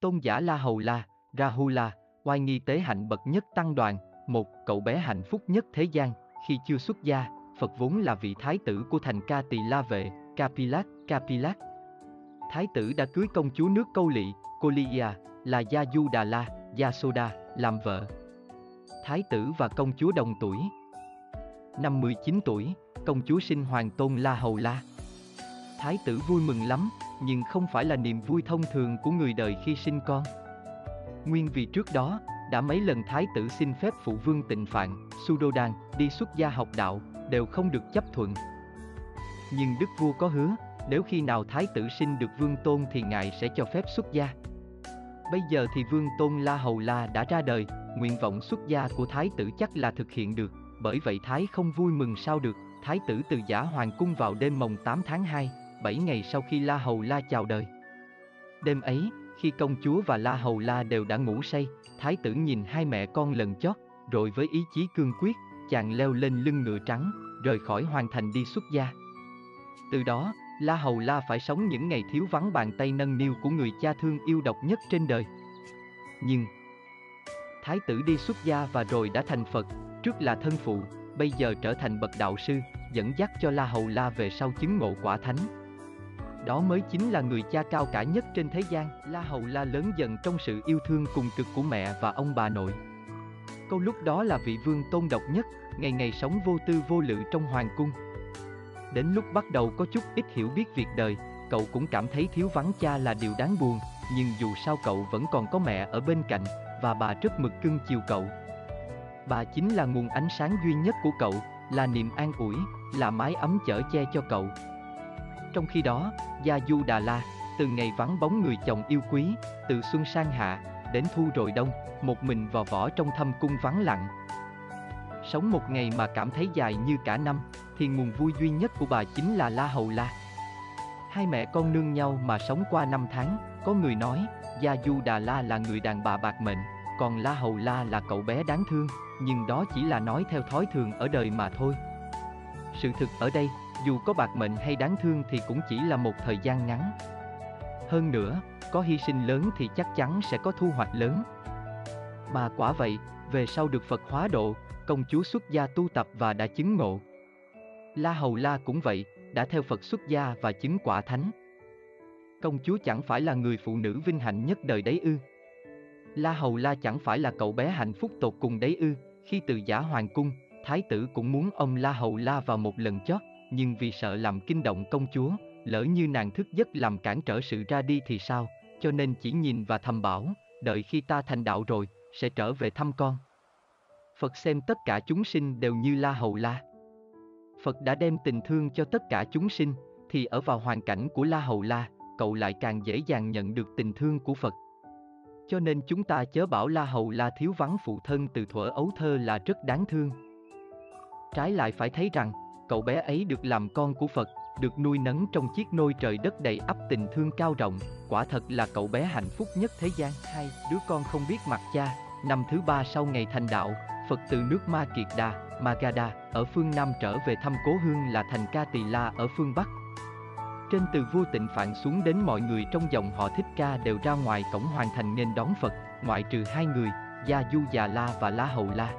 Tôn giả La Hầu La, Rahula, oai nghi tế hạnh bậc nhất tăng đoàn, một cậu bé hạnh phúc nhất thế gian, khi chưa xuất gia, Phật vốn là vị thái tử của thành Ca Tỳ La Vệ, Kapilat, Kapilat. Thái tử đã cưới công chúa nước Câu Lị, Colia, là Gia Du Đà La, Gia Soda, làm vợ. Thái tử và công chúa đồng tuổi. Năm 19 tuổi, công chúa sinh hoàng tôn La Hầu La. Thái tử vui mừng lắm, nhưng không phải là niềm vui thông thường của người đời khi sinh con. Nguyên vì trước đó, đã mấy lần thái tử xin phép phụ vương tịnh phạn, Sudodan, đi xuất gia học đạo, đều không được chấp thuận. Nhưng đức vua có hứa, nếu khi nào thái tử sinh được vương tôn thì ngài sẽ cho phép xuất gia. Bây giờ thì vương tôn La Hầu La đã ra đời, nguyện vọng xuất gia của thái tử chắc là thực hiện được, bởi vậy thái không vui mừng sao được, thái tử từ giả hoàng cung vào đêm mồng 8 tháng 2, 7 ngày sau khi La Hầu La chào đời. Đêm ấy, khi công chúa và La Hầu La đều đã ngủ say, thái tử nhìn hai mẹ con lần chót, rồi với ý chí cương quyết, chàng leo lên lưng ngựa trắng, rời khỏi hoàng thành đi xuất gia. Từ đó, La Hầu La phải sống những ngày thiếu vắng bàn tay nâng niu của người cha thương yêu độc nhất trên đời. Nhưng, Thái tử đi xuất gia và rồi đã thành Phật, trước là thân phụ, bây giờ trở thành bậc đạo sư, dẫn dắt cho La Hầu La về sau chứng ngộ quả thánh. Đó mới chính là người cha cao cả nhất trên thế gian, La Hầu La lớn dần trong sự yêu thương cùng cực của mẹ và ông bà nội. Câu lúc đó là vị vương tôn độc nhất, ngày ngày sống vô tư vô lự trong hoàng cung. Đến lúc bắt đầu có chút ít hiểu biết việc đời, cậu cũng cảm thấy thiếu vắng cha là điều đáng buồn, nhưng dù sao cậu vẫn còn có mẹ ở bên cạnh, và bà rất mực cưng chiều cậu. Bà chính là nguồn ánh sáng duy nhất của cậu, là niềm an ủi, là mái ấm chở che cho cậu. Trong khi đó, Gia Du Đà La, từ ngày vắng bóng người chồng yêu quý, từ xuân sang hạ, đến thu rồi đông, một mình vò võ trong thâm cung vắng lặng. Sống một ngày mà cảm thấy dài như cả năm, thì nguồn vui duy nhất của bà chính là La Hầu La. Hai mẹ con nương nhau mà sống qua năm tháng, có người nói, Gia Du Đà La là người đàn bà bạc mệnh, còn La Hầu La là cậu bé đáng thương, nhưng đó chỉ là nói theo thói thường ở đời mà thôi. Sự thực ở đây, dù có bạc mệnh hay đáng thương thì cũng chỉ là một thời gian ngắn. Hơn nữa, có hy sinh lớn thì chắc chắn sẽ có thu hoạch lớn. Mà quả vậy, về sau được Phật hóa độ, công chúa xuất gia tu tập và đã chứng ngộ. La Hầu La cũng vậy, đã theo Phật xuất gia và chứng quả thánh. Công chúa chẳng phải là người phụ nữ vinh hạnh nhất đời đấy ư. La Hầu La chẳng phải là cậu bé hạnh phúc tột cùng đấy ư, khi từ giả hoàng cung, thái tử cũng muốn ông La Hầu La vào một lần chót, nhưng vì sợ làm kinh động công chúa, lỡ như nàng thức giấc làm cản trở sự ra đi thì sao, cho nên chỉ nhìn và thầm bảo, đợi khi ta thành đạo rồi, sẽ trở về thăm con. Phật xem tất cả chúng sinh đều như La Hầu La. Phật đã đem tình thương cho tất cả chúng sinh, thì ở vào hoàn cảnh của La Hầu La, cậu lại càng dễ dàng nhận được tình thương của Phật. Cho nên chúng ta chớ bảo La Hầu La thiếu vắng phụ thân từ thuở ấu thơ là rất đáng thương. Trái lại phải thấy rằng, cậu bé ấy được làm con của Phật, được nuôi nấng trong chiếc nôi trời đất đầy ắp tình thương cao rộng, quả thật là cậu bé hạnh phúc nhất thế gian. Hai, đứa con không biết mặt cha, năm thứ ba sau ngày thành đạo, Phật từ nước Ma Kiệt Đà, Magadha, ở phương Nam trở về thăm cố hương là thành Ca Tỳ La ở phương Bắc. Trên từ vua tịnh phạn xuống đến mọi người trong dòng họ thích ca đều ra ngoài cổng hoàn thành nên đón Phật, ngoại trừ hai người, Gia Du Già La và La Hầu La.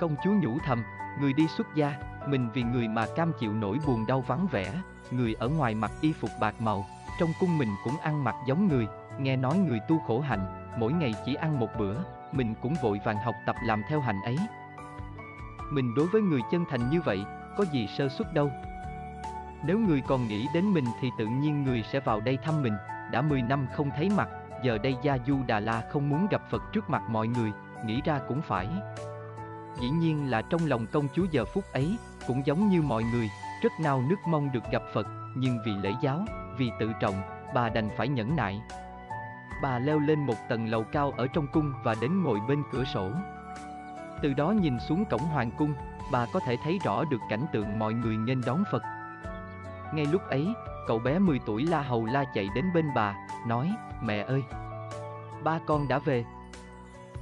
Công chúa nhủ thầm, người đi xuất gia, mình vì người mà cam chịu nỗi buồn đau vắng vẻ, người ở ngoài mặc y phục bạc màu, trong cung mình cũng ăn mặc giống người, nghe nói người tu khổ hạnh, mỗi ngày chỉ ăn một bữa, mình cũng vội vàng học tập làm theo hành ấy. Mình đối với người chân thành như vậy, có gì sơ suất đâu. Nếu người còn nghĩ đến mình thì tự nhiên người sẽ vào đây thăm mình, đã 10 năm không thấy mặt, giờ đây Gia Du Đà La không muốn gặp Phật trước mặt mọi người, nghĩ ra cũng phải. Dĩ nhiên là trong lòng công chúa giờ phút ấy, cũng giống như mọi người, rất nao nức mong được gặp Phật, nhưng vì lễ giáo, vì tự trọng, bà đành phải nhẫn nại. Bà leo lên một tầng lầu cao ở trong cung và đến ngồi bên cửa sổ. Từ đó nhìn xuống cổng hoàng cung, bà có thể thấy rõ được cảnh tượng mọi người nghênh đón Phật. Ngay lúc ấy, cậu bé 10 tuổi La Hầu La chạy đến bên bà, nói, mẹ ơi, ba con đã về.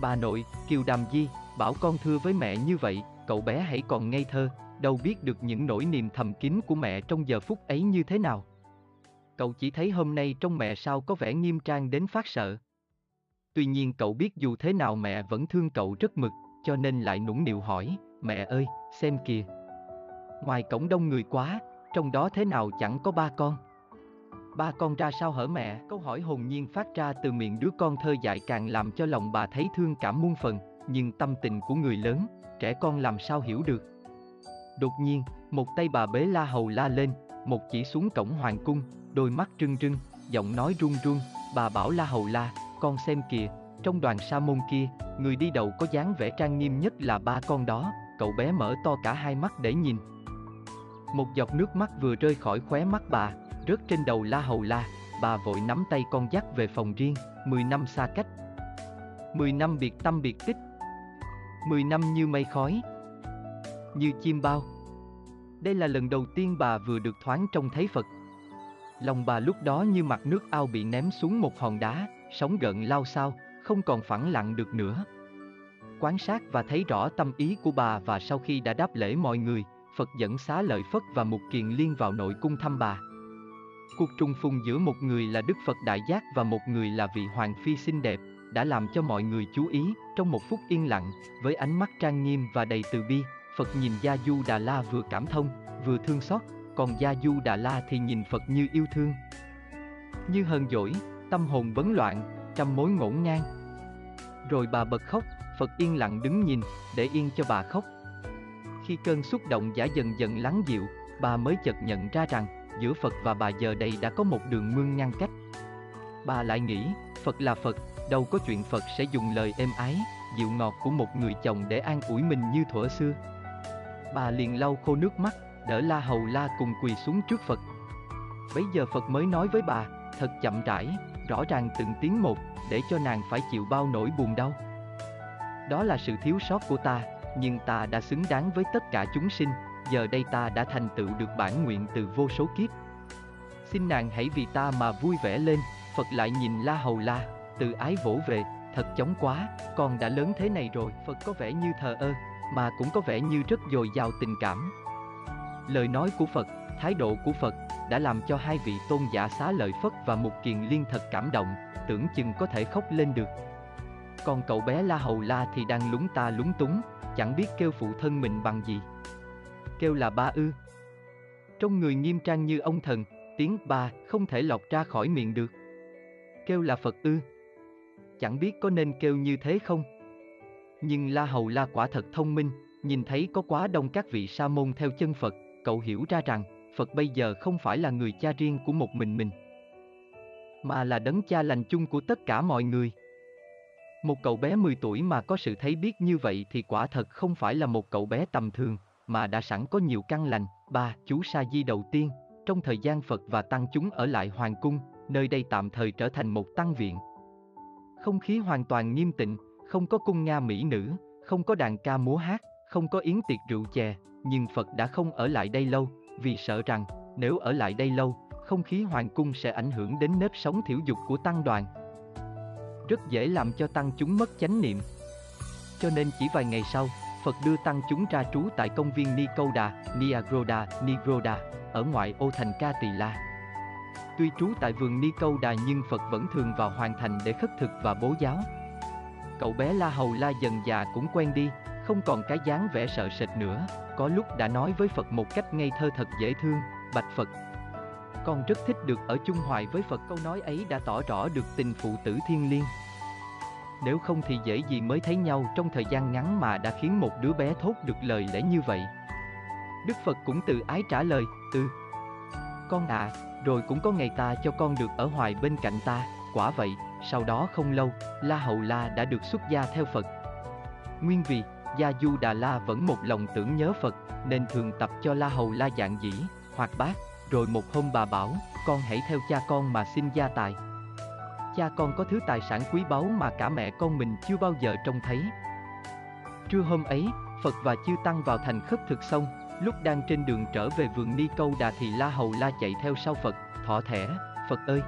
Bà nội, Kiều Đàm Di, bảo con thưa với mẹ như vậy, cậu bé hãy còn ngây thơ, đâu biết được những nỗi niềm thầm kín của mẹ trong giờ phút ấy như thế nào. Cậu chỉ thấy hôm nay trong mẹ sao có vẻ nghiêm trang đến phát sợ, tuy nhiên cậu biết dù thế nào mẹ vẫn thương cậu rất mực, cho nên lại nũng nịu hỏi, mẹ ơi, xem kìa. Ngoài cổng đông người quá, trong đó thế nào chẳng có ba con. Ba con ra sao hở mẹ? Câu hỏi hồn nhiên phát ra từ miệng đứa con thơ dại càng làm cho lòng bà thấy thương cảm muôn phần, nhưng tâm tình của người lớn, trẻ con làm sao hiểu được. Đột nhiên, một tay bà bế la hầu la lên, một chỉ xuống cổng hoàng cung, đôi mắt trưng trưng, giọng nói run run, bà bảo la hầu la, con xem kìa, trong đoàn sa môn kia, người đi đầu có dáng vẻ trang nghiêm nhất là ba con đó, cậu bé mở to cả hai mắt để nhìn. Một giọt nước mắt vừa rơi khỏi khóe mắt bà, rớt trên đầu la hầu la, bà vội nắm tay con dắt về phòng riêng, 10 năm xa cách. 10 năm biệt tâm biệt tích. 10 năm như mây khói. Như chim bao. Đây là lần đầu tiên bà vừa được thoáng trông thấy Phật. Lòng bà lúc đó như mặt nước ao bị ném xuống một hòn đá, sóng gợn lao sao, không còn phẳng lặng được nữa. Quan sát và thấy rõ tâm ý của bà và sau khi đã đáp lễ mọi người, Phật dẫn xá lợi Phất và Mục Kiền Liên vào nội cung thăm bà. Cuộc trùng phùng giữa một người là Đức Phật Đại Giác và một người là vị Hoàng Phi xinh đẹp, đã làm cho mọi người chú ý, trong một phút yên lặng, với ánh mắt trang nghiêm và đầy từ bi, Phật nhìn Gia Du Đà La vừa cảm thông, vừa thương xót, còn Gia Du Đà La thì nhìn Phật như yêu thương. Như hờn dỗi, tâm hồn vấn loạn, trăm mối ngổn ngang. Rồi bà bật khóc, Phật yên lặng đứng nhìn, để yên cho bà khóc. Khi cơn xúc động giả dần dần lắng dịu, bà mới chợt nhận ra rằng, giữa Phật và bà giờ đây đã có một đường mương ngăn cách. Bà lại nghĩ, Phật là Phật, đâu có chuyện Phật sẽ dùng lời êm ái, dịu ngọt của một người chồng để an ủi mình như thuở xưa. Bà liền lau khô nước mắt, đỡ La Hầu La cùng quỳ xuống trước Phật. Bấy giờ Phật mới nói với bà, thật chậm rãi, rõ ràng từng tiếng một, để cho nàng phải chịu bao nỗi buồn đau. Đó là sự thiếu sót của ta, nhưng ta đã xứng đáng với tất cả chúng sinh, giờ đây ta đã thành tựu được bản nguyện từ vô số kiếp. Xin nàng hãy vì ta mà vui vẻ lên, Phật lại nhìn La Hầu La, từ ái vỗ về, thật chóng quá, con đã lớn thế này rồi, Phật có vẻ như thờ ơ, mà cũng có vẻ như rất dồi dào tình cảm. Lời nói của Phật, thái độ của Phật đã làm cho hai vị tôn giả xá lợi Phất và Mục Kiền Liên thật cảm động, tưởng chừng có thể khóc lên được. Còn cậu bé La Hầu La thì đang lúng ta lúng túng, chẳng biết kêu phụ thân mình bằng gì. Kêu là ba ư. Trong người nghiêm trang như ông thần, tiếng ba không thể lọc ra khỏi miệng được. Kêu là Phật ư. Chẳng biết có nên kêu như thế không? Nhưng La Hầu La quả thật thông minh, nhìn thấy có quá đông các vị sa môn theo chân Phật, cậu hiểu ra rằng Phật bây giờ không phải là người cha riêng của một mình mình, mà là đấng cha lành chung của tất cả mọi người. Một cậu bé 10 tuổi mà có sự thấy biết như vậy thì quả thật không phải là một cậu bé tầm thường, mà đã sẵn có nhiều căn lành. Ba, chú Sa Di đầu tiên, trong thời gian Phật và tăng chúng ở lại hoàng cung, nơi đây tạm thời trở thành một tăng viện. Không khí hoàn toàn nghiêm tịnh, không có cung nga mỹ nữ, không có đàn ca múa hát, không có yến tiệc rượu chè, nhưng Phật đã không ở lại đây lâu, vì sợ rằng nếu ở lại đây lâu, không khí hoàng cung sẽ ảnh hưởng đến nếp sống thiểu dục của tăng đoàn. Rất dễ làm cho tăng chúng mất chánh niệm. Cho nên chỉ vài ngày sau, Phật đưa tăng chúng ra trú tại công viên Nikoda, Niagroda, Nigroda, ở ngoại ô thành Ca Tỳ La. Tuy trú tại vườn ni cô đài nhưng Phật vẫn thường vào hoàn thành để khất thực và bố giáo. Cậu bé La Hầu La dần già cũng quen đi, không còn cái dáng vẻ sợ sệt nữa, có lúc đã nói với Phật một cách ngây thơ thật dễ thương, bạch Phật. Con rất thích được ở chung hoài với Phật câu nói ấy đã tỏ rõ được tình phụ tử thiên liêng. Nếu không thì dễ gì mới thấy nhau trong thời gian ngắn mà đã khiến một đứa bé thốt được lời lẽ như vậy. Đức Phật cũng tự ái trả lời, ừ. Con ạ, à, rồi cũng có ngày ta cho con được ở hoài bên cạnh ta, quả vậy, sau đó không lâu, La Hầu La đã được xuất gia theo Phật. Nguyên vì, Gia Du Đà La vẫn một lòng tưởng nhớ Phật, nên thường tập cho La Hầu La dạng dĩ, hoặc bác, rồi một hôm bà bảo, con hãy theo cha con mà xin gia tài. Cha con có thứ tài sản quý báu mà cả mẹ con mình chưa bao giờ trông thấy. Trưa hôm ấy, Phật và Chư Tăng vào thành khất thực xong, lúc đang trên đường trở về vườn Ni Câu Đà thì La Hầu La chạy theo sau Phật, thọ thẻ, Phật ơi!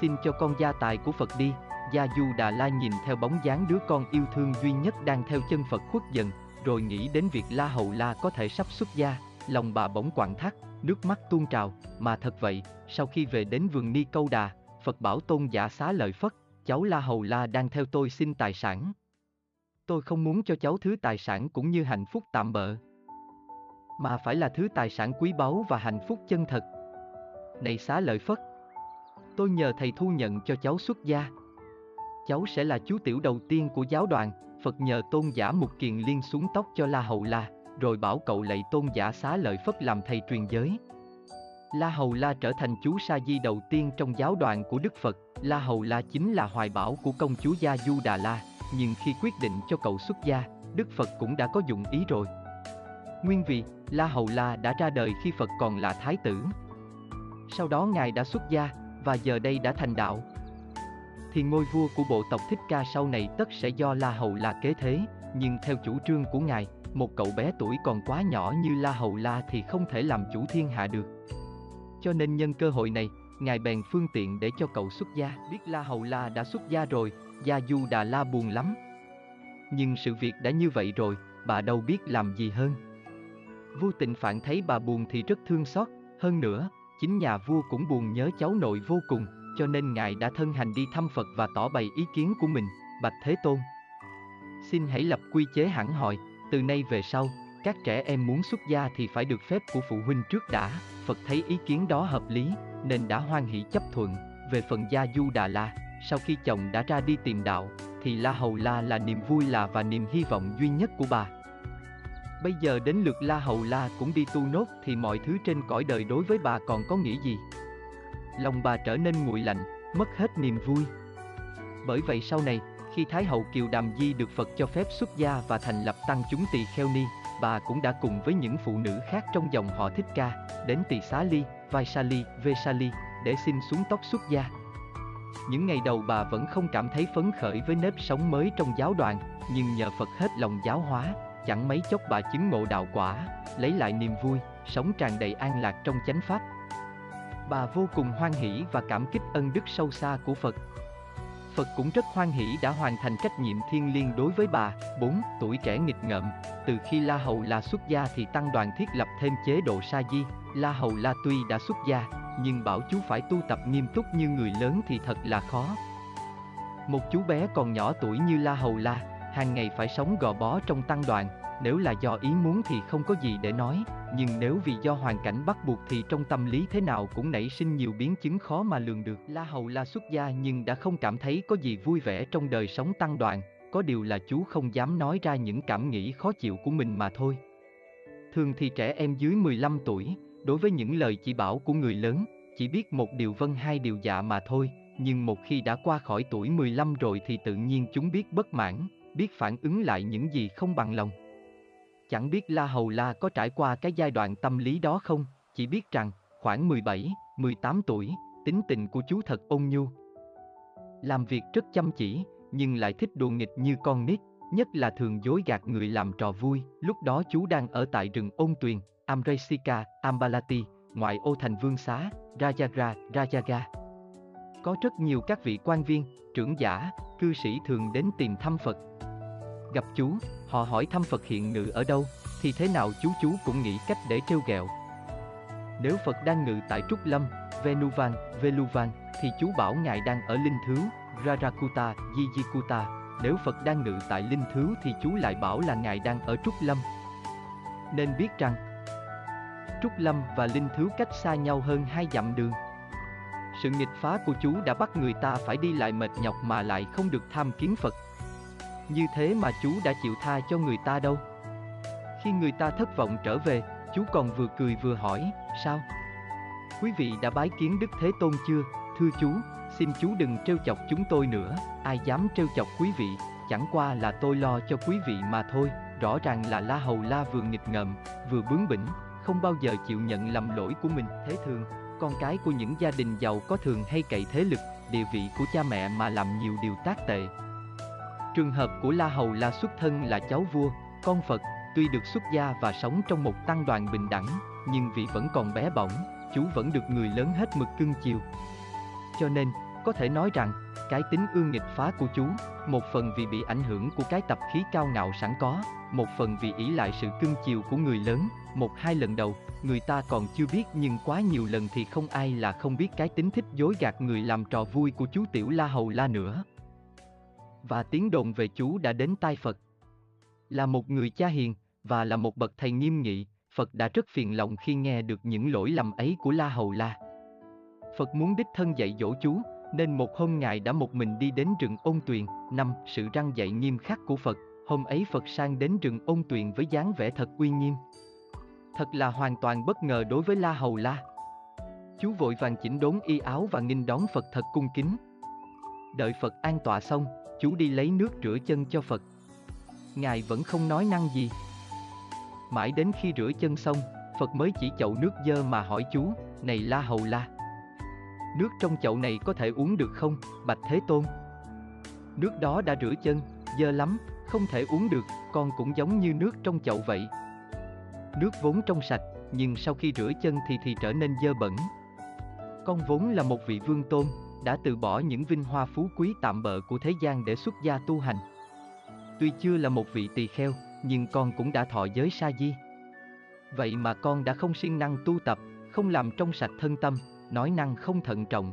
Xin cho con gia tài của Phật đi, Gia Du Đà La nhìn theo bóng dáng đứa con yêu thương duy nhất đang theo chân Phật khuất dần, rồi nghĩ đến việc La Hầu La có thể sắp xuất gia, lòng bà bỗng quặn thắt, nước mắt tuôn trào, mà thật vậy, sau khi về đến vườn Ni Câu Đà, Phật bảo tôn giả xá lợi Phất, cháu La Hầu La đang theo tôi xin tài sản. Tôi không muốn cho cháu thứ tài sản cũng như hạnh phúc tạm bợ. Mà phải là thứ tài sản quý báu và hạnh phúc chân thật. Này xá lợi Phất, tôi nhờ thầy thu nhận cho cháu xuất gia. Cháu sẽ là chú tiểu đầu tiên của giáo đoàn, Phật nhờ tôn giả Mục Kiền liên xuống tóc cho La Hầu La, rồi bảo cậu lạy tôn giả xá lợi Phất làm thầy truyền giới. La Hầu La trở thành chú Sa Di đầu tiên trong giáo đoàn của Đức Phật, La Hầu La chính là hoài bảo của công chúa Gia Du Đà La, nhưng khi quyết định cho cậu xuất gia, Đức Phật cũng đã có dụng ý rồi. Nguyên vì, La Hầu La đã ra đời khi Phật còn là thái tử. Sau đó Ngài đã xuất gia, và giờ đây đã thành đạo. Thì ngôi vua của bộ tộc Thích Ca sau này tất sẽ do La Hầu La kế thế, nhưng theo chủ trương của Ngài, một cậu bé tuổi còn quá nhỏ như La Hầu La thì không thể làm chủ thiên hạ được. Cho nên nhân cơ hội này, Ngài bèn phương tiện để cho cậu xuất gia. Biết La Hầu La đã xuất gia rồi, Gia Du Đà La buồn lắm. Nhưng sự việc đã như vậy rồi, bà đâu biết làm gì hơn. Vua tịnh phạn thấy bà buồn thì rất thương xót, hơn nữa, chính nhà vua cũng buồn nhớ cháu nội vô cùng, cho nên ngài đã thân hành đi thăm Phật và tỏ bày ý kiến của mình, Bạch Thế Tôn. Xin hãy lập quy chế hẳn hoi, từ nay về sau, các trẻ em muốn xuất gia thì phải được phép của phụ huynh trước đã. Phật thấy ý kiến đó hợp lý, nên đã hoan hỷ chấp thuận. Về phần Gia Du Đà La, sau khi chồng đã ra đi tìm đạo, thì La Hầu La là niềm vui là và niềm hy vọng duy nhất của bà. Bây giờ đến lượt La Hầu La cũng đi tu nốt thì mọi thứ trên cõi đời đối với bà còn có nghĩa gì? Lòng bà trở nên nguội lạnh, mất hết niềm vui. Bởi vậy sau này, khi Thái hậu Kiều Đàm Di được Phật cho phép xuất gia và thành lập tăng chúng tỳ kheo ni, bà cũng đã cùng với những phụ nữ khác trong dòng họ Thích Ca, đến tỳ xá ly, vai sa ly, vê sa ly, để xin xuống tóc xuất gia. Những ngày đầu bà vẫn không cảm thấy phấn khởi với nếp sống mới trong giáo đoàn, nhưng nhờ Phật hết lòng giáo hóa, chẳng mấy chốc bà chứng ngộ đạo quả, lấy lại niềm vui, sống tràn đầy an lạc trong chánh pháp. Bà vô cùng hoan hỷ và cảm kích ân đức sâu xa của Phật. Phật cũng rất hoan hỷ đã hoàn thành trách nhiệm thiên liêng đối với bà. 4. Tuổi trẻ nghịch ngợm Từ khi La Hầu La xuất gia thì tăng đoàn thiết lập thêm chế độ sa di. La Hầu La tuy đã xuất gia, nhưng bảo chú phải tu tập nghiêm túc như người lớn thì thật là khó. Một chú bé còn nhỏ tuổi như La Hầu La, hàng ngày phải sống gò bó trong tăng đoàn, nếu là do ý muốn thì không có gì để nói, nhưng nếu vì do hoàn cảnh bắt buộc thì trong tâm lý thế nào cũng nảy sinh nhiều biến chứng khó mà lường được. La Hầu La xuất gia nhưng đã không cảm thấy có gì vui vẻ trong đời sống tăng đoàn, có điều là chú không dám nói ra những cảm nghĩ khó chịu của mình mà thôi. Thường thì trẻ em dưới 15 tuổi, đối với những lời chỉ bảo của người lớn, chỉ biết một điều vâng hai điều dạ mà thôi, nhưng một khi đã qua khỏi tuổi 15 rồi thì tự nhiên chúng biết bất mãn, biết phản ứng lại những gì không bằng lòng. Chẳng biết La Hầu La có trải qua cái giai đoạn tâm lý đó không, chỉ biết rằng, khoảng 17, 18 tuổi, tính tình của chú thật ôn nhu. Làm việc rất chăm chỉ, nhưng lại thích đùa nghịch như con nít, nhất là thường dối gạt người làm trò vui. Lúc đó chú đang ở tại rừng ôn tuyền, Amresika, Ambalati, ngoại ô thành vương xá, Rajagra, Rajaga. Có rất nhiều các vị quan viên, trưởng giả, cư sĩ thường đến tìm thăm Phật. Gặp chú, họ hỏi thăm Phật hiện ngự ở đâu, thì thế nào chú chú cũng nghĩ cách để trêu ghẹo. Nếu Phật đang ngự tại Trúc Lâm, Venuvan, Veluvan, thì chú bảo Ngài đang ở Linh Thứ, Rarakuta, Jijikuta. Nếu Phật đang ngự tại Linh Thứ thì chú lại bảo là Ngài đang ở Trúc Lâm. Nên biết rằng, Trúc Lâm và Linh Thứ cách xa nhau hơn hai dặm đường. Sự nghịch phá của chú đã bắt người ta phải đi lại mệt nhọc mà lại không được tham kiến Phật. Như thế mà chú đã chịu tha cho người ta đâu. Khi người ta thất vọng trở về, chú còn vừa cười vừa hỏi, sao? Quý vị đã bái kiến Đức Thế Tôn chưa? Thưa chú, xin chú đừng trêu chọc chúng tôi nữa, ai dám trêu chọc quý vị, chẳng qua là tôi lo cho quý vị mà thôi, rõ ràng là La Hầu La vừa nghịch ngợm, vừa bướng bỉnh, không bao giờ chịu nhận lầm lỗi của mình. Thế thường, con cái của những gia đình giàu có thường hay cậy thế lực, địa vị của cha mẹ mà làm nhiều điều tác tệ. Trường hợp của La Hầu La xuất thân là cháu vua, con Phật, tuy được xuất gia và sống trong một tăng đoàn bình đẳng, nhưng vì vẫn còn bé bỏng, chú vẫn được người lớn hết mực cưng chiều. Cho nên, có thể nói rằng, cái tính ương nghịch phá của chú, một phần vì bị ảnh hưởng của cái tập khí cao ngạo sẵn có, một phần vì ý lại sự cưng chiều của người lớn, một hai lần đầu, người ta còn chưa biết nhưng quá nhiều lần thì không ai là không biết cái tính thích dối gạt người làm trò vui của chú Tiểu La Hầu La nữa. Và tiếng đồn về chú đã đến tai Phật. Là một người cha hiền, và là một bậc thầy nghiêm nghị, Phật đã rất phiền lòng khi nghe được những lỗi lầm ấy của La Hầu La. Phật muốn đích thân dạy dỗ chú, nên một hôm Ngài đã một mình đi đến rừng ôn tuyền. Năm, sự răng dạy nghiêm khắc của Phật, hôm ấy Phật sang đến rừng ôn tuyền với dáng vẻ thật uy nghiêm. Thật là hoàn toàn bất ngờ đối với La Hầu La. Chú vội vàng chỉnh đốn y áo và nghinh đón Phật thật cung kính. Đợi Phật an tọa xong, chú đi lấy nước rửa chân cho Phật. Ngài vẫn không nói năng gì. Mãi đến khi rửa chân xong, Phật mới chỉ chậu nước dơ mà hỏi chú, này La Hầu La. Nước trong chậu này có thể uống được không, Bạch Thế Tôn? Nước đó đã rửa chân, dơ lắm, không thể uống được, con cũng giống như nước trong chậu vậy. Nước vốn trong sạch, nhưng sau khi rửa chân thì thì trở nên dơ bẩn. Con vốn là một vị vương tôn, đã từ bỏ những vinh hoa phú quý tạm bợ của thế gian để xuất gia tu hành. Tuy chưa là một vị tỳ kheo, nhưng con cũng đã thọ giới sa di. Vậy mà con đã không siêng năng tu tập, không làm trong sạch thân tâm, nói năng không thận trọng.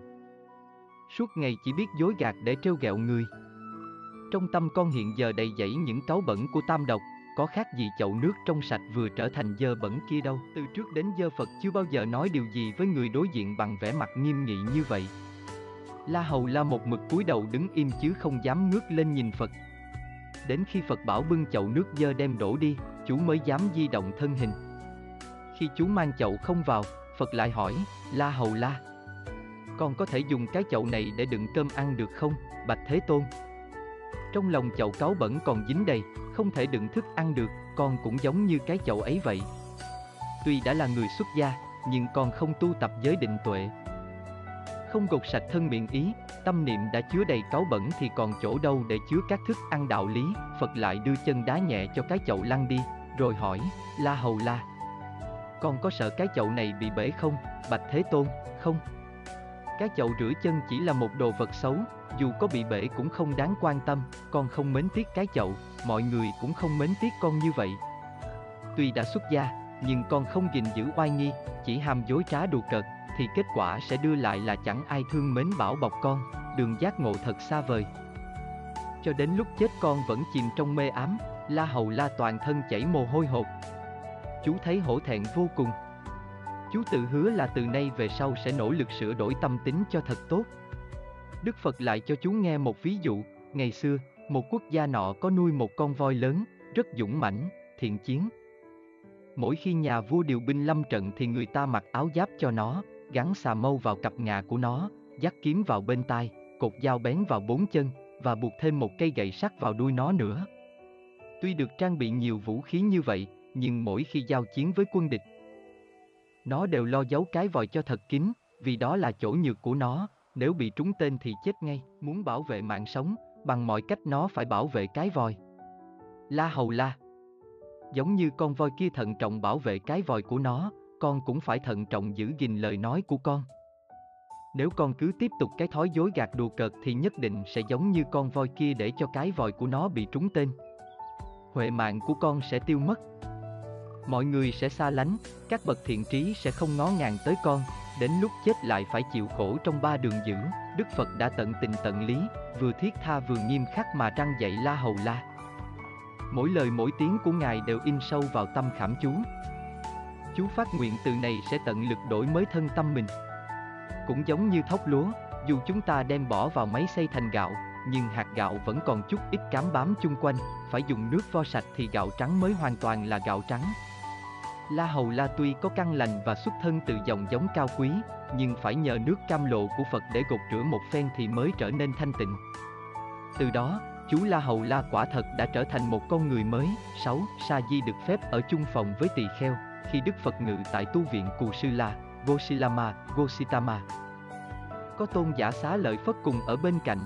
Suốt ngày chỉ biết dối gạt để trêu ghẹo người. Trong tâm con hiện giờ đầy dẫy những cáu bẩn của tam độc, có khác gì chậu nước trong sạch vừa trở thành dơ bẩn kia đâu. Từ trước đến giờ Phật chưa bao giờ nói điều gì với người đối diện bằng vẻ mặt nghiêm nghị như vậy. La Hầu La một mực cúi đầu đứng im chứ không dám ngước lên nhìn Phật. Đến khi Phật bảo bưng chậu nước dơ đem đổ đi, chú mới dám di động thân hình. Khi chú mang chậu không vào, Phật lại hỏi, La Hầu La, con có thể dùng cái chậu này để đựng cơm ăn được không, Bạch Thế Tôn? Trong lòng chậu cáo bẩn còn dính đầy, không thể đựng thức ăn được, con cũng giống như cái chậu ấy vậy. Tuy đã là người xuất gia, nhưng con không tu tập giới định tuệ. Không gột sạch thân miệng ý, tâm niệm đã chứa đầy cáo bẩn thì còn chỗ đâu để chứa các thức ăn đạo lý, Phật lại đưa chân đá nhẹ cho cái chậu lăn đi, rồi hỏi, La Hầu La, con có sợ cái chậu này bị bể không, Bạch Thế Tôn, không? Cái chậu rửa chân chỉ là một đồ vật xấu, dù có bị bể cũng không đáng quan tâm, con không mến tiếc cái chậu, mọi người cũng không mến tiếc con như vậy. Tuy đã xuất gia, nhưng con không gìn giữ oai nghi, chỉ ham dối trá đùa cợt, thì kết quả sẽ đưa lại là chẳng ai thương mến bảo bọc con, đường giác ngộ thật xa vời. Cho đến lúc chết con vẫn chìm trong mê ám, la hầu la toàn thân chảy mồ hôi hột, chú thấy hổ thẹn vô cùng. Chú tự hứa là từ nay về sau sẽ nỗ lực sửa đổi tâm tính cho thật tốt. Đức Phật lại cho chú nghe một ví dụ, ngày xưa, một quốc gia nọ có nuôi một con voi lớn, rất dũng mãnh, thiện chiến. Mỗi khi nhà vua điều binh lâm trận thì người ta mặc áo giáp cho nó, gắn xà mâu vào cặp ngà của nó, dắt kiếm vào bên tai, cột dao bén vào bốn chân, và buộc thêm một cây gậy sắt vào đuôi nó nữa. Tuy được trang bị nhiều vũ khí như vậy, nhưng mỗi khi giao chiến với quân địch, nó đều lo giấu cái vòi cho thật kín, vì đó là chỗ nhược của nó, nếu bị trúng tên thì chết ngay, muốn bảo vệ mạng sống, bằng mọi cách nó phải bảo vệ cái vòi. La hầu la Giống như con voi kia thận trọng bảo vệ cái vòi của nó, con cũng phải thận trọng giữ gìn lời nói của con. Nếu con cứ tiếp tục cái thói dối gạt đùa cợt thì nhất định sẽ giống như con voi kia để cho cái vòi của nó bị trúng tên. Huệ mạng của con sẽ tiêu mất mọi người sẽ xa lánh, các bậc thiện trí sẽ không ngó ngàng tới con, đến lúc chết lại phải chịu khổ trong ba đường dữ, Đức Phật đã tận tình tận lý, vừa thiết tha vừa nghiêm khắc mà răng dạy La Hầu La. Mỗi lời mỗi tiếng của Ngài đều in sâu vào tâm khảm chú. Chú phát nguyện từ này sẽ tận lực đổi mới thân tâm mình. Cũng giống như thóc lúa, dù chúng ta đem bỏ vào máy xay thành gạo, nhưng hạt gạo vẫn còn chút ít cám bám chung quanh, phải dùng nước vo sạch thì gạo trắng mới hoàn toàn là gạo trắng. La Hầu La tuy có căn lành và xuất thân từ dòng giống cao quý, nhưng phải nhờ nước cam lộ của Phật để gột rửa một phen thì mới trở nên thanh tịnh. Từ đó, chú La Hầu La quả thật đã trở thành một con người mới. 6. Sa Di được phép ở chung phòng với tỳ kheo, khi Đức Phật ngự tại tu viện Cù Sư La, Gosilama, Gositama. Có tôn giả xá lợi Phất cùng ở bên cạnh.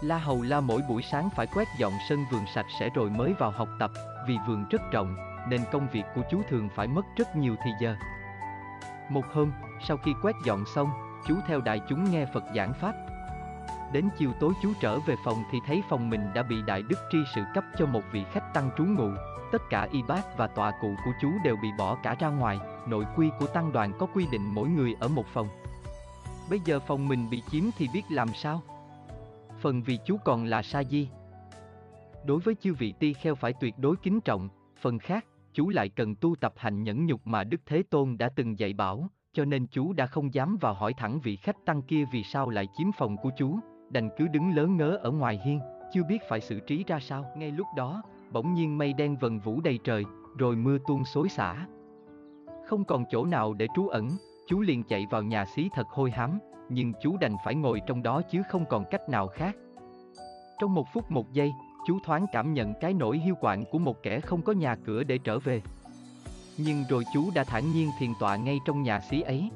La Hầu La mỗi buổi sáng phải quét dọn sân vườn sạch sẽ rồi mới vào học tập, vì vườn rất rộng, nên công việc của chú thường phải mất rất nhiều thời giờ. Một hôm, sau khi quét dọn xong, chú theo đại chúng nghe Phật giảng Pháp. Đến chiều tối chú trở về phòng thì thấy phòng mình đã bị đại đức tri sự cấp cho một vị khách tăng trú ngụ. Tất cả y bác và tòa cụ của chú đều bị bỏ cả ra ngoài, nội quy của tăng đoàn có quy định mỗi người ở một phòng. Bây giờ phòng mình bị chiếm thì biết làm sao? Phần vì chú còn là sa di. Đối với chư vị ti kheo phải tuyệt đối kính trọng, phần khác, chú lại cần tu tập hành nhẫn nhục mà Đức Thế Tôn đã từng dạy bảo, cho nên chú đã không dám vào hỏi thẳng vị khách tăng kia vì sao lại chiếm phòng của chú, đành cứ đứng lớn ngớ ở ngoài hiên, chưa biết phải xử trí ra sao. Ngay lúc đó, bỗng nhiên mây đen vần vũ đầy trời, rồi mưa tuôn xối xả. Không còn chỗ nào để trú ẩn, chú liền chạy vào nhà xí thật hôi hám, nhưng chú đành phải ngồi trong đó chứ không còn cách nào khác. Trong một phút một giây, chú thoáng cảm nhận cái nỗi hiu quạnh của một kẻ không có nhà cửa để trở về. Nhưng rồi chú đã thản nhiên thiền tọa ngay trong nhà xí ấy.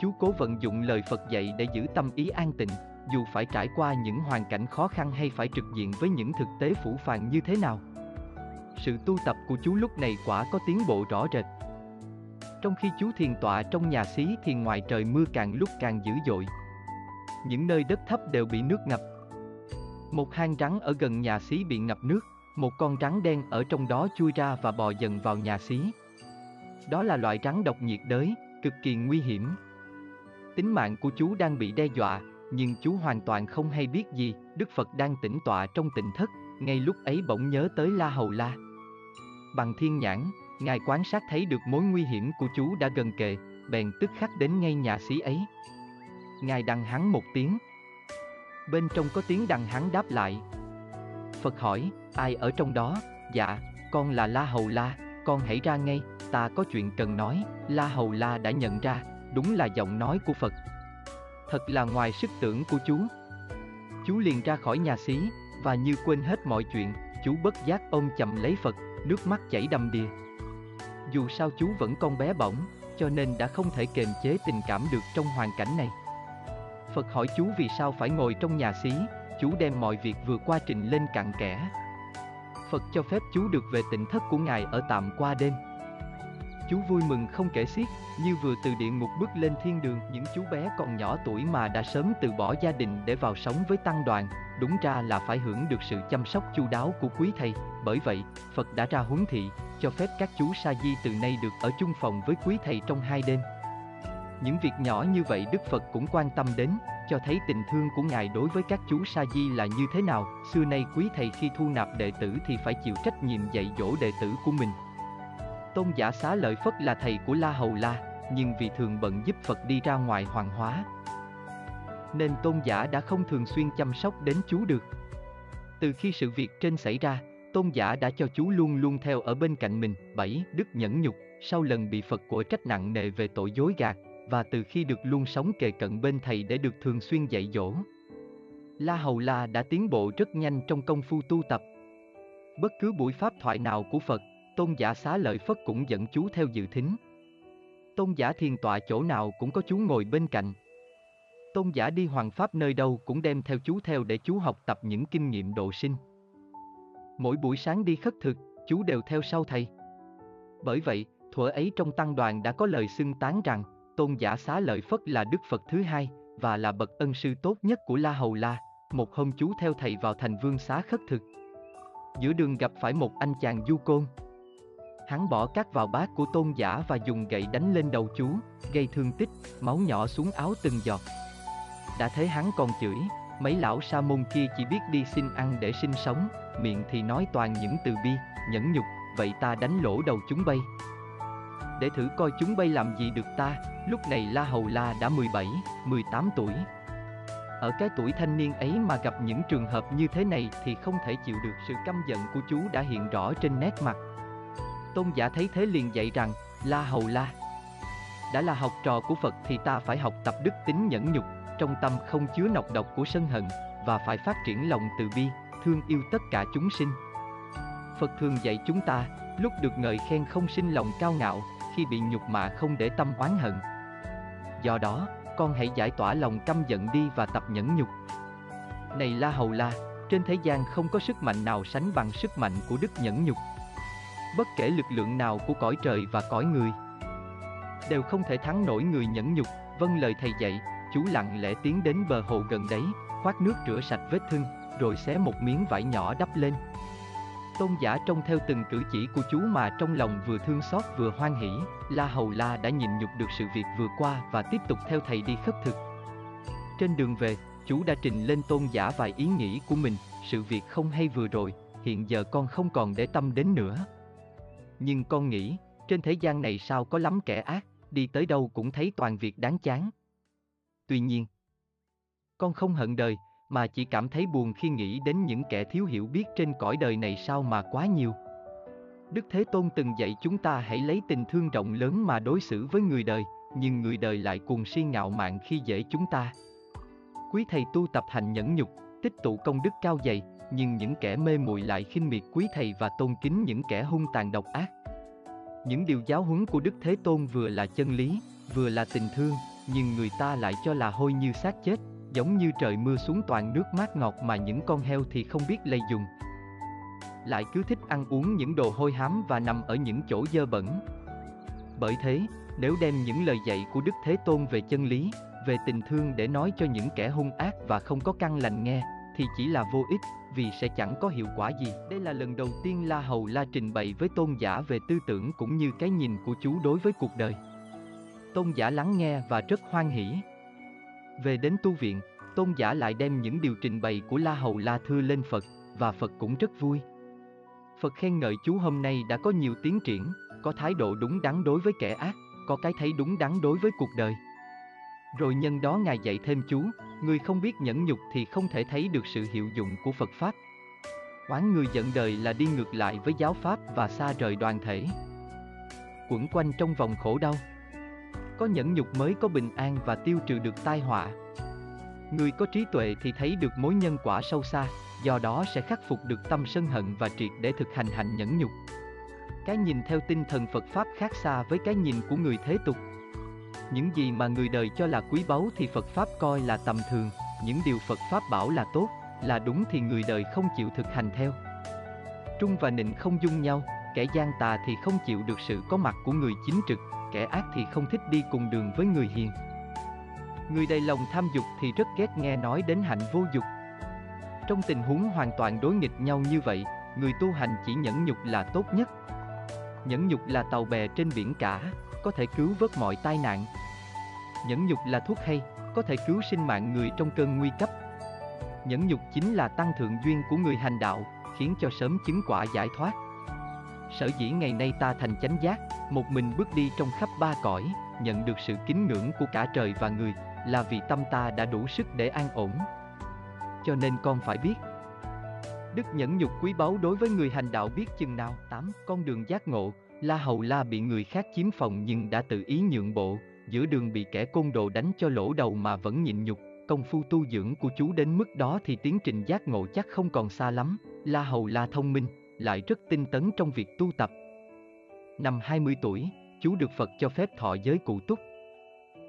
Chú cố vận dụng lời Phật dạy để giữ tâm ý an tịnh, dù phải trải qua những hoàn cảnh khó khăn hay phải trực diện với những thực tế phủ phàng như thế nào. Sự tu tập của chú lúc này quả có tiến bộ rõ rệt. Trong khi chú thiền tọa trong nhà xí thì ngoài trời mưa càng lúc càng dữ dội. Những nơi đất thấp đều bị nước ngập. Một hang rắn ở gần nhà xí bị ngập nước, một con rắn đen ở trong đó chui ra và bò dần vào nhà xí. Đó là loại rắn độc nhiệt đới, cực kỳ nguy hiểm. Tính mạng của chú đang bị đe dọa, nhưng chú hoàn toàn không hay biết gì, Đức Phật đang tĩnh tọa trong tịnh thất, ngay lúc ấy bỗng nhớ tới La Hầu La. Bằng thiên nhãn, Ngài quan sát thấy được mối nguy hiểm của chú đã gần kề, bèn tức khắc đến ngay nhà xí ấy. Ngài đằng hắn một tiếng. Bên trong có tiếng đằng hắn đáp lại. Phật hỏi, ai ở trong đó? Dạ, con là La Hầu La, con hãy ra ngay, ta có chuyện cần nói. La Hầu La đã nhận ra, đúng là giọng nói của Phật. Thật là ngoài sức tưởng của chú. Chú liền ra khỏi nhà xí, và như quên hết mọi chuyện, chú bất giác ôm chầm lấy Phật, nước mắt chảy đầm đìa. Dù sao chú vẫn con bé bỏng, cho nên đã không thể kềm chế tình cảm được trong hoàn cảnh này. Phật hỏi chú vì sao phải ngồi trong nhà xí, chú đem mọi việc vừa qua trình lên cặn kẽ. Phật cho phép chú được về tỉnh thất của Ngài ở tạm qua đêm. Chú vui mừng không kể xiết, như vừa từ địa ngục bước lên thiên đường. Những chú bé còn nhỏ tuổi mà đã sớm từ bỏ gia đình để vào sống với tăng đoàn, đúng ra là phải hưởng được sự chăm sóc chu đáo của quý thầy. Bởi vậy, Phật đã ra huấn thị, cho phép các chú sa di từ nay được ở chung phòng với quý thầy trong hai đêm. Những việc nhỏ như vậy Đức Phật cũng quan tâm đến, cho thấy tình thương của Ngài đối với các chú sa di là như thế nào. Xưa nay quý thầy khi thu nạp đệ tử thì phải chịu trách nhiệm dạy dỗ đệ tử của mình. Tôn giả xá lợi Phất là thầy của La Hầu La, nhưng vì thường bận giúp Phật đi ra ngoài hoàng hóa. Nên tôn giả đã không thường xuyên chăm sóc đến chú được. Từ khi sự việc trên xảy ra, tôn giả đã cho chú luôn luôn theo ở bên cạnh mình. 7. Đức nhẫn nhục, sau lần bị Phật của trách nặng nề về tội dối gạt, và từ khi được luôn sống kề cận bên thầy để được thường xuyên dạy dỗ. La Hầu La đã tiến bộ rất nhanh trong công phu tu tập. Bất cứ buổi pháp thoại nào của Phật, tôn giả xá lợi Phất cũng dẫn chú theo dự thính. Tôn giả thiền tọa chỗ nào cũng có chú ngồi bên cạnh. Tôn giả đi hoàng pháp nơi đâu cũng đem theo chú theo để chú học tập những kinh nghiệm độ sinh. Mỗi buổi sáng đi khất thực, chú đều theo sau thầy. Bởi vậy, thuở ấy trong tăng đoàn đã có lời xưng tán rằng, tôn giả xá lợi Phất là Đức Phật thứ hai, và là bậc ân sư tốt nhất của La Hầu La. Một hôm chú theo thầy vào thành vương xá khất thực. Giữa đường gặp phải một anh chàng du côn. Hắn bỏ cát vào bát của tôn giả và dùng gậy đánh lên đầu chú, gây thương tích, máu nhỏ xuống áo từng giọt. Đã thấy hắn còn chửi, mấy lão sa môn kia chỉ biết đi xin ăn để sinh sống, miệng thì nói toàn những từ bi, nhẫn nhục, vậy ta đánh lỗ đầu chúng bay. Để thử coi chúng bay làm gì được ta, lúc này La Hầu La đã 17, 18 tuổi. Ở cái tuổi thanh niên ấy mà gặp những trường hợp như thế này thì không thể chịu được sự căm giận của chú đã hiện rõ trên nét mặt. Tôn giả thấy thế liền dạy rằng, La Hầu La, đã là học trò của Phật thì ta phải học tập đức tính nhẫn nhục, trong tâm không chứa nọc độc của sân hận, và phải phát triển lòng từ bi, thương yêu tất cả chúng sinh. Phật thường dạy chúng ta, lúc được ngợi khen không sinh lòng cao ngạo, khi bị nhục mạ không để tâm oán hận. Do đó, con hãy giải tỏa lòng căm giận đi và tập nhẫn nhục. Này La Hầu La, trên thế gian không có sức mạnh nào sánh bằng sức mạnh của đức nhẫn nhục. Bất kể lực lượng nào của cõi trời và cõi người, đều không thể thắng nổi người nhẫn nhục, vâng lời thầy dạy, chú lặng lẽ tiến đến bờ hồ gần đấy, khoát nước rửa sạch vết thương, rồi xé một miếng vải nhỏ đắp lên. Tôn giả trông theo từng cử chỉ của chú mà trong lòng vừa thương xót vừa hoan hỉ, La Hầu La đã nhìn nhục được sự việc vừa qua và tiếp tục theo thầy đi khất thực. Trên đường về, chú đã trình lên tôn giả vài ý nghĩ của mình, sự việc không hay vừa rồi, hiện giờ con không còn để tâm đến nữa. Nhưng con nghĩ, trên thế gian này sao có lắm kẻ ác, đi tới đâu cũng thấy toàn việc đáng chán. Tuy nhiên, con không hận đời, mà chỉ cảm thấy buồn khi nghĩ đến những kẻ thiếu hiểu biết trên cõi đời này sao mà quá nhiều. Đức Thế Tôn từng dạy chúng ta hãy lấy tình thương rộng lớn mà đối xử với người đời, nhưng người đời lại cuồng si ngạo mạn khi dễ chúng ta. Quý thầy tu tập hành nhẫn nhục, tích tụ công đức cao dày, nhưng những kẻ mê muội lại khinh miệt quý thầy và tôn kính những kẻ hung tàn độc ác. Những điều giáo huấn của Đức Thế Tôn vừa là chân lý, vừa là tình thương, nhưng người ta lại cho là hôi như xác chết, giống như trời mưa xuống toàn nước mát ngọt mà những con heo thì không biết lây dùng. Lại cứ thích ăn uống những đồ hôi hám và nằm ở những chỗ dơ bẩn. Bởi thế, nếu đem những lời dạy của Đức Thế Tôn về chân lý, về tình thương để nói cho những kẻ hung ác và không có căn lành nghe, thì chỉ là vô ích, vì sẽ chẳng có hiệu quả gì. Đây là lần đầu tiên La Hầu La trình bày với tôn giả về tư tưởng cũng như cái nhìn của chú đối với cuộc đời. Tôn giả lắng nghe và rất hoan hỷ. Về đến tu viện, tôn giả lại đem những điều trình bày của La Hầu La thưa lên Phật, và Phật cũng rất vui. Phật khen ngợi chú hôm nay đã có nhiều tiến triển, có thái độ đúng đắn đối với kẻ ác, có cái thấy đúng đắn đối với cuộc đời. Rồi nhân đó Ngài dạy thêm chú, người không biết nhẫn nhục thì không thể thấy được sự hiệu dụng của Phật Pháp. Oán người giận đời là đi ngược lại với giáo Pháp và xa rời đoàn thể. Quẩn quanh trong vòng khổ đau. Có nhẫn nhục mới có bình an và tiêu trừ được tai họa. Người có trí tuệ thì thấy được mối nhân quả sâu xa, do đó sẽ khắc phục được tâm sân hận và triệt để thực hành hạnh nhẫn nhục. Cái nhìn theo tinh thần Phật Pháp khác xa với cái nhìn của người thế tục. Những gì mà người đời cho là quý báu thì Phật Pháp coi là tầm thường, những điều Phật Pháp bảo là tốt, là đúng thì người đời không chịu thực hành theo. Trung và nịnh không dung nhau, kẻ gian tà thì không chịu được sự có mặt của người chính trực, kẻ ác thì không thích đi cùng đường với người hiền. Người đầy lòng tham dục thì rất ghét nghe nói đến hạnh vô dục. Trong tình huống hoàn toàn đối nghịch nhau như vậy, người tu hành chỉ nhẫn nhục là tốt nhất. Nhẫn nhục là tàu bè trên biển cả, có thể cứu vớt mọi tai nạn. Nhẫn nhục là thuốc hay, có thể cứu sinh mạng người trong cơn nguy cấp. Nhẫn nhục chính là tăng thượng duyên của người hành đạo, khiến cho sớm chứng quả giải thoát. Sở dĩ ngày nay ta thành chánh giác, một mình bước đi trong khắp ba cõi, nhận được sự kính ngưỡng của cả trời và người, là vì tâm ta đã đủ sức để an ổn. Cho nên con phải biết, Đức nhẫn nhục quý báu đối với người hành đạo biết chừng nào. 8. Con đường giác ngộ, La Hầu La bị người khác chiếm phòng nhưng đã tự ý nhượng bộ, giữa đường bị kẻ côn đồ đánh cho lỗ đầu mà vẫn nhịn nhục, công phu tu dưỡng của chú đến mức đó thì tiến trình giác ngộ chắc không còn xa lắm, La Hầu La thông minh, lại rất tinh tấn trong việc tu tập. Năm 20 tuổi, chú được Phật cho phép thọ giới cụ túc.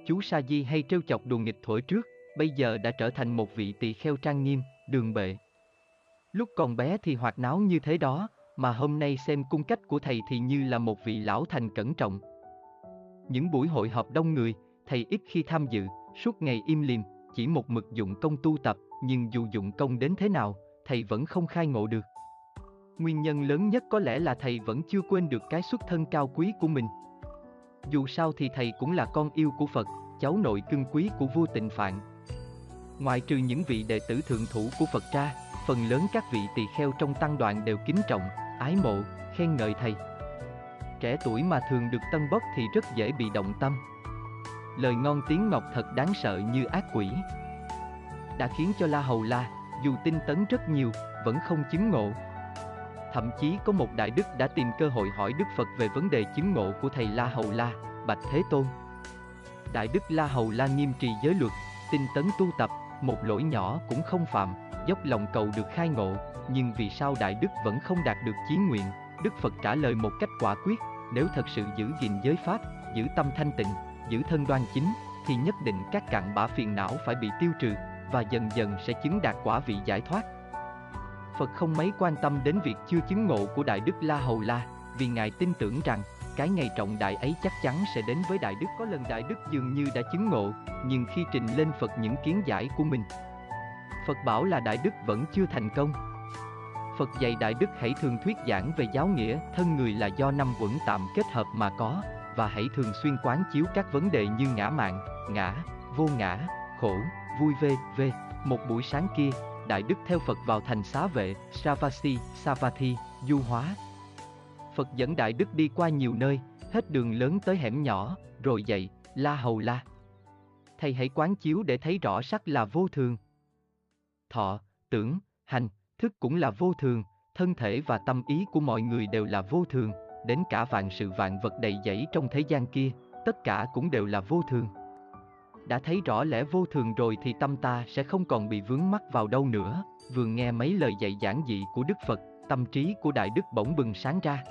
Chú Sa Di hay trêu chọc đùa nghịch thổi trước, bây giờ đã trở thành một vị tỳ kheo trang nghiêm, đường bệ. Lúc còn bé thì hoạt náo như thế đó, mà hôm nay xem cung cách của thầy thì như là một vị lão thành cẩn trọng. Những buổi hội họp đông người, thầy ít khi tham dự, suốt ngày im lìm, chỉ một mực dụng công tu tập, nhưng dù dụng công đến thế nào, thầy vẫn không khai ngộ được. Nguyên nhân lớn nhất có lẽ là thầy vẫn chưa quên được cái xuất thân cao quý của mình. Dù sao thì thầy cũng là con yêu của Phật, cháu nội cưng quý của vua tịnh Phạn. Ngoài trừ những vị đệ tử thượng thủ của Phật ra, phần lớn các vị tỳ kheo trong tăng đoàn đều kính trọng, ái mộ, khen ngợi thầy. Trẻ tuổi mà thường được tân bốc thì rất dễ bị động tâm. Lời ngon tiếng ngọc thật đáng sợ như ác quỷ. Đã khiến cho La Hầu La, dù tinh tấn rất nhiều, vẫn không chứng ngộ. Thậm chí có một đại đức đã tìm cơ hội hỏi Đức Phật về vấn đề chứng ngộ của thầy La Hầu La, Bạch Thế Tôn. Đại đức La Hầu La nghiêm trì giới luật, tinh tấn tu tập, một lỗi nhỏ cũng không phạm, dốc lòng cầu được khai ngộ, nhưng vì sao Đại Đức vẫn không đạt được chí nguyện? Đức Phật trả lời một cách quả quyết, nếu thật sự giữ gìn giới pháp, giữ tâm thanh tịnh, giữ thân đoan chính, thì nhất định các cặn bã phiền não phải bị tiêu trừ, và dần dần sẽ chứng đạt quả vị giải thoát. Phật không mấy quan tâm đến việc chưa chứng ngộ của Đại Đức La Hầu La, vì Ngài tin tưởng rằng, cái ngày trọng đại ấy chắc chắn sẽ đến với Đại Đức. Có lần Đại Đức dường như đã chứng ngộ, nhưng khi trình lên Phật những kiến giải của mình, Phật bảo là Đại Đức vẫn chưa thành công. Phật dạy Đại Đức hãy thường thuyết giảng về giáo nghĩa thân người là do năm quẩn tạm kết hợp mà có, và hãy thường xuyên quán chiếu các vấn đề như ngã mạng, ngã, vô ngã, khổ, vui v, v. Một buổi sáng kia, Đại Đức theo Phật vào thành xá vệ, Savasi, Savathi, du hóa. Phật dẫn Đại Đức đi qua nhiều nơi, hết đường lớn tới hẻm nhỏ, rồi dạy, la hầu la. Thầy hãy quán chiếu để thấy rõ sắc là vô thường. Thọ, tưởng, hành, thức cũng là vô thường, thân thể và tâm ý của mọi người đều là vô thường, đến cả vạn sự vạn vật đầy dẫy trong thế gian kia, tất cả cũng đều là vô thường. Đã thấy rõ lẽ vô thường rồi thì tâm ta sẽ không còn bị vướng mắc vào đâu nữa, vừa nghe mấy lời dạy giảng dị của Đức Phật, tâm trí của Đại Đức bỗng bừng sáng ra.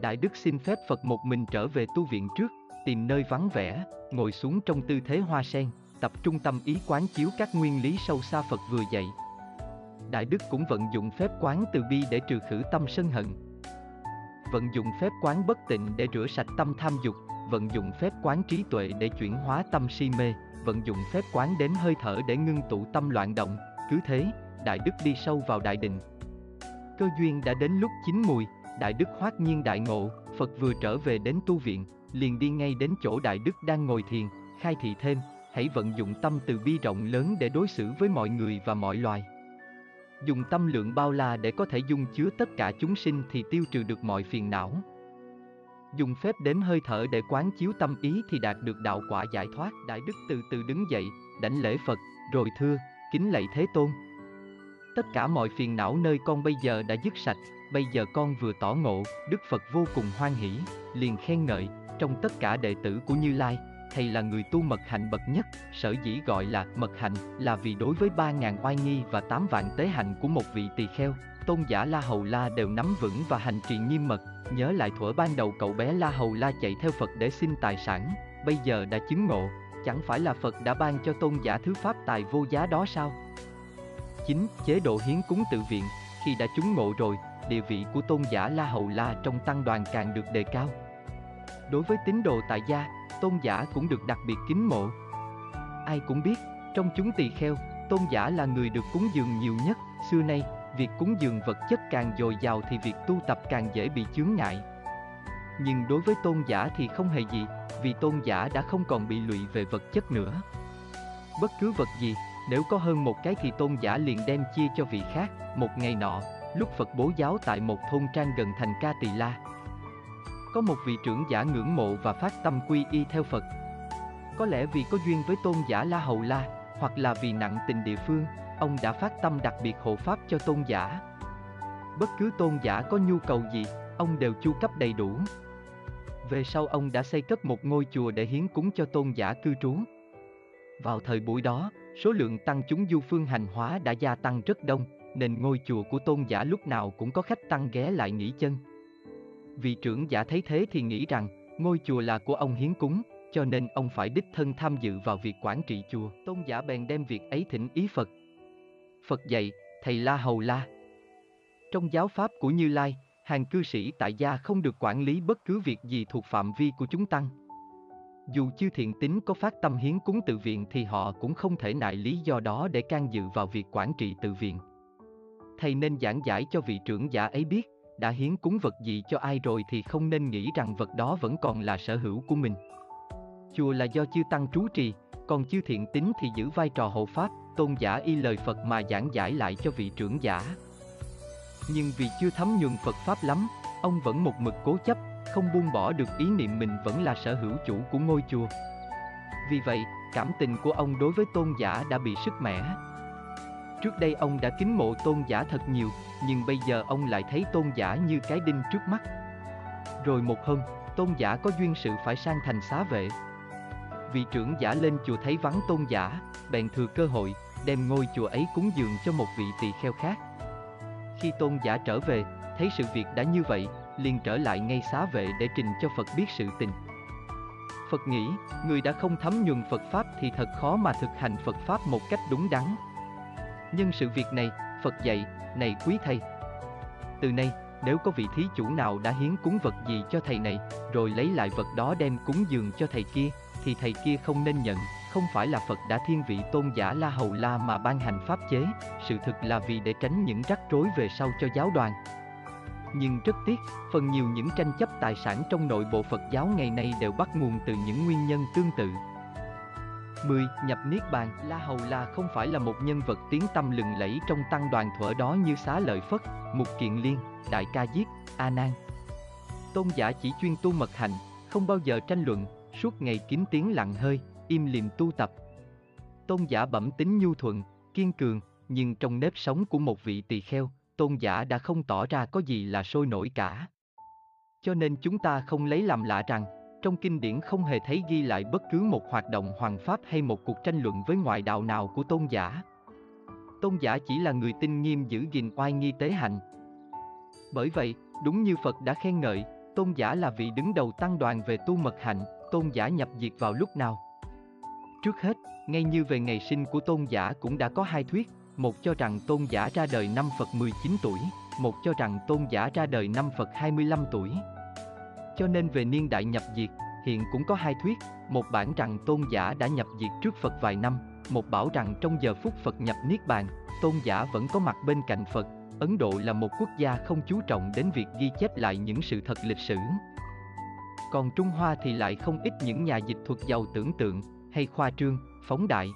Đại Đức xin phép Phật một mình trở về tu viện trước, tìm nơi vắng vẻ, ngồi xuống trong tư thế hoa sen, tập trung tâm ý quán chiếu các nguyên lý sâu xa Phật vừa dạy. Đại Đức cũng vận dụng phép quán từ bi để trừ khử tâm sân hận. Vận dụng phép quán bất tịnh để rửa sạch tâm tham dục, vận dụng phép quán trí tuệ để chuyển hóa tâm si mê, vận dụng phép quán đến hơi thở để ngưng tụ tâm loạn động, cứ thế, Đại Đức đi sâu vào đại định. Cơ duyên đã đến lúc chín mùi, Đại Đức hoát nhiên đại ngộ, Phật vừa trở về đến tu viện, liền đi ngay đến chỗ Đại Đức đang ngồi thiền, khai thị thêm, hãy vận dụng tâm từ bi rộng lớn để đối xử với mọi người và mọi loài. Dùng tâm lượng bao la để có thể dung chứa tất cả chúng sinh thì tiêu trừ được mọi phiền não. Dùng phép đếm hơi thở để quán chiếu tâm ý thì đạt được đạo quả giải thoát. Đại Đức từ từ đứng dậy, đảnh lễ Phật, rồi thưa, kính lạy Thế Tôn. Tất cả mọi phiền não nơi con bây giờ đã dứt sạch, bây giờ con vừa tỏ ngộ, Đức Phật vô cùng hoan hỷ, liền khen ngợi, trong tất cả đệ tử của Như Lai, thầy là người tu mật hạnh bậc nhất, sở dĩ gọi là mật hạnh là vì đối với ba ngàn oai nghi và tám vạn tế hạnh của một vị tỳ kheo, tôn giả La Hầu La đều nắm vững và hành trì nghiêm mật, nhớ lại thuở ban đầu cậu bé La Hầu La chạy theo Phật để xin tài sản, bây giờ đã chứng ngộ, chẳng phải là Phật đã ban cho tôn giả thứ pháp tài vô giá đó sao? 9. Chế độ hiến cúng tự viện, khi đã chứng ngộ rồi, địa vị của tôn giả La Hầu La trong tăng đoàn càng được đề cao. Đối với tín đồ tại gia, tôn giả cũng được đặc biệt kính mộ. Ai cũng biết, trong chúng tỳ kheo, tôn giả là người được cúng dường nhiều nhất, xưa nay, việc cúng dường vật chất càng dồi dào thì việc tu tập càng dễ bị chướng ngại. Nhưng đối với tôn giả thì không hề gì, vì tôn giả đã không còn bị lụy về vật chất nữa. Bất cứ vật gì, nếu có hơn một cái thì tôn giả liền đem chia cho vị khác. Một ngày nọ, lúc Phật bố giáo tại một thôn trang gần thành Ca Tỳ La, có một vị trưởng giả ngưỡng mộ và phát tâm quy y theo Phật. Có lẽ vì có duyên với tôn giả La Hầu La, hoặc là vì nặng tình địa phương, ông đã phát tâm đặc biệt hộ pháp cho tôn giả. Bất cứ tôn giả có nhu cầu gì, ông đều chu cấp đầy đủ. Về sau ông đã xây cất một ngôi chùa để hiến cúng cho tôn giả cư trú. Vào thời buổi đó, số lượng tăng chúng du phương hành hóa đã gia tăng rất đông, nên ngôi chùa của tôn giả lúc nào cũng có khách tăng ghé lại nghỉ chân. Vị trưởng giả thấy thế thì nghĩ rằng, ngôi chùa là của ông hiến cúng, cho nên ông phải đích thân tham dự vào việc quản trị chùa. Tôn giả bèn đem việc ấy thỉnh ý Phật. Phật dạy, thầy La Hầu La. Trong giáo pháp của Như Lai, hàng cư sĩ tại gia không được quản lý bất cứ việc gì thuộc phạm vi của chúng tăng. Dù chư thiện tín có phát tâm hiến cúng tự viện thì họ cũng không thể nại lý do đó để can dự vào việc quản trị tự viện. Thầy nên giảng giải cho vị trưởng giả ấy biết, đã hiến cúng vật gì cho ai rồi thì không nên nghĩ rằng vật đó vẫn còn là sở hữu của mình. Chùa là do chư tăng trú trì, còn chư thiện tín thì giữ vai trò hộ pháp, tôn giả y lời Phật mà giảng giải lại cho vị trưởng giả. Nhưng vì chưa thấm nhuần Phật Pháp lắm, ông vẫn một mực cố chấp, không buông bỏ được ý niệm mình vẫn là sở hữu chủ của ngôi chùa. Vì vậy, cảm tình của ông đối với tôn giả đã bị sức mẻ. Trước đây ông đã kính mộ tôn giả thật nhiều, nhưng bây giờ ông lại thấy tôn giả như cái đinh trước mắt. Rồi một hôm, tôn giả có duyên sự phải sang thành xá vệ. Vị trưởng giả lên chùa thấy vắng tôn giả, bèn thừa cơ hội, đem ngôi chùa ấy cúng dường cho một vị tỳ kheo khác. Khi tôn giả trở về, thấy sự việc đã như vậy, liền trở lại ngay xá vệ để trình cho Phật biết sự tình. Phật nghĩ, người đã không thấm nhuần Phật Pháp thì thật khó mà thực hành Phật Pháp một cách đúng đắn. Nhân sự việc này, Phật dạy, này quý thầy. Từ nay, nếu có vị thí chủ nào đã hiến cúng vật gì cho thầy này, rồi lấy lại vật đó đem cúng dường cho thầy kia, thì thầy kia không nên nhận, không phải là Phật đã thiên vị tôn giả La Hầu La mà ban hành pháp chế, sự thực là vì để tránh những rắc rối về sau cho giáo đoàn. Nhưng rất tiếc, phần nhiều những tranh chấp tài sản trong nội bộ Phật giáo ngày nay đều bắt nguồn từ những nguyên nhân tương tự. 10. Nhập Niết Bàn La Hầu La không phải là một nhân vật tiếng tâm lừng lẫy trong tăng đoàn thuở đó như Xá Lợi Phất, Mục Kiện Liên, Đại Ca Diếp, A Nan. Tôn giả chỉ chuyên tu mật hạnh, không bao giờ tranh luận, suốt ngày kiếm tiếng lặng hơi, im lìm tu tập. Tôn giả bẩm tính nhu thuận, kiên cường, nhưng trong nếp sống của một vị tỳ kheo, tôn giả đã không tỏ ra có gì là sôi nổi cả. Cho nên chúng ta không lấy làm lạ rằng, trong kinh điển không hề thấy ghi lại bất cứ một hoạt động hoàng pháp hay một cuộc tranh luận với ngoại đạo nào của tôn giả. Tôn giả chỉ là người tinh nghiêm giữ gìn oai nghi tế hạnh. Bởi vậy, đúng như Phật đã khen ngợi, tôn giả là vị đứng đầu tăng đoàn về tu mật hạnh, tôn giả nhập diệt vào lúc nào. Trước hết, ngay như về ngày sinh của tôn giả cũng đã có hai thuyết, một cho rằng tôn giả ra đời năm Phật 19 tuổi, một cho rằng tôn giả ra đời năm Phật 25 tuổi. Cho nên về niên đại nhập diệt, hiện cũng có hai thuyết, một bản rằng tôn giả đã nhập diệt trước Phật vài năm, một bảo rằng trong giờ phút Phật nhập Niết Bàn, tôn giả vẫn có mặt bên cạnh Phật. Ấn Độ là một quốc gia không chú trọng đến việc ghi chép lại những sự thật lịch sử. Còn Trung Hoa thì lại không ít những nhà dịch thuật giàu tưởng tượng, hay khoa trương, phóng đại.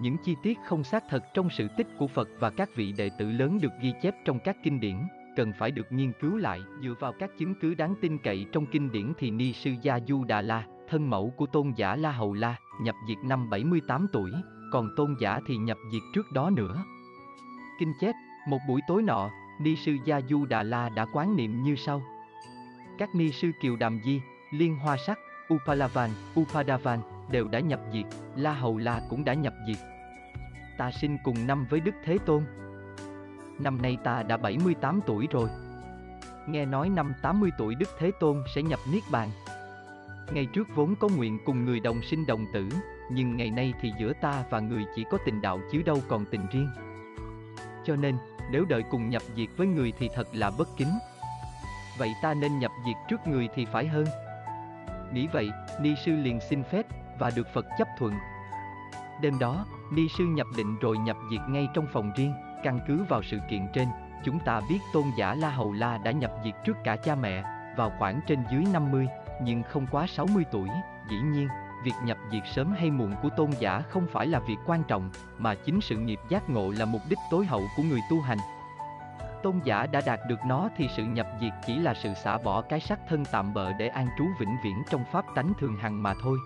Những chi tiết không xác thật trong sự tích của Phật và các vị đệ tử lớn được ghi chép trong các kinh điển, cần phải được nghiên cứu lại dựa vào các chứng cứ đáng tin cậy trong kinh điển thì Ni Sư Gia Du Đà La, thân mẫu của tôn giả La Hầu La, nhập diệt năm 78 tuổi, còn tôn giả thì nhập diệt trước đó nữa. Kinh chép, một buổi tối nọ, Ni Sư Gia Du Đà La đã quán niệm như sau. Các Ni Sư Kiều Đàm Di, Liên Hoa Sắc, Upalavan, Upadavan đều đã nhập diệt, La Hầu La cũng đã nhập diệt. Ta sinh cùng năm với Đức Thế Tôn. Năm nay ta đã 78 tuổi rồi. Nghe nói năm 80 tuổi Đức Thế Tôn sẽ nhập Niết Bàn. Ngày trước vốn có nguyện cùng người đồng sinh đồng tử, nhưng ngày nay thì giữa ta và người chỉ có tình đạo chứ đâu còn tình riêng. Cho nên, nếu đợi cùng nhập diệt với người thì thật là bất kính. Vậy ta nên nhập diệt trước người thì phải hơn. Nghĩ vậy, Ni sư liền xin phép và được Phật chấp thuận. Đêm đó, Ni sư nhập định rồi nhập diệt ngay trong phòng riêng, căn cứ vào sự kiện trên, chúng ta biết tôn giả La Hầu La đã nhập diệt trước cả cha mẹ, vào khoảng trên dưới 50, nhưng không quá 60 tuổi, dĩ nhiên, việc nhập diệt sớm hay muộn của tôn giả không phải là việc quan trọng, mà chính sự nghiệp giác ngộ là mục đích tối hậu của người tu hành. Tôn giả đã đạt được nó thì sự nhập diệt chỉ là sự xả bỏ cái sắc thân tạm bợ để an trú vĩnh viễn trong pháp tánh thường hằng mà thôi.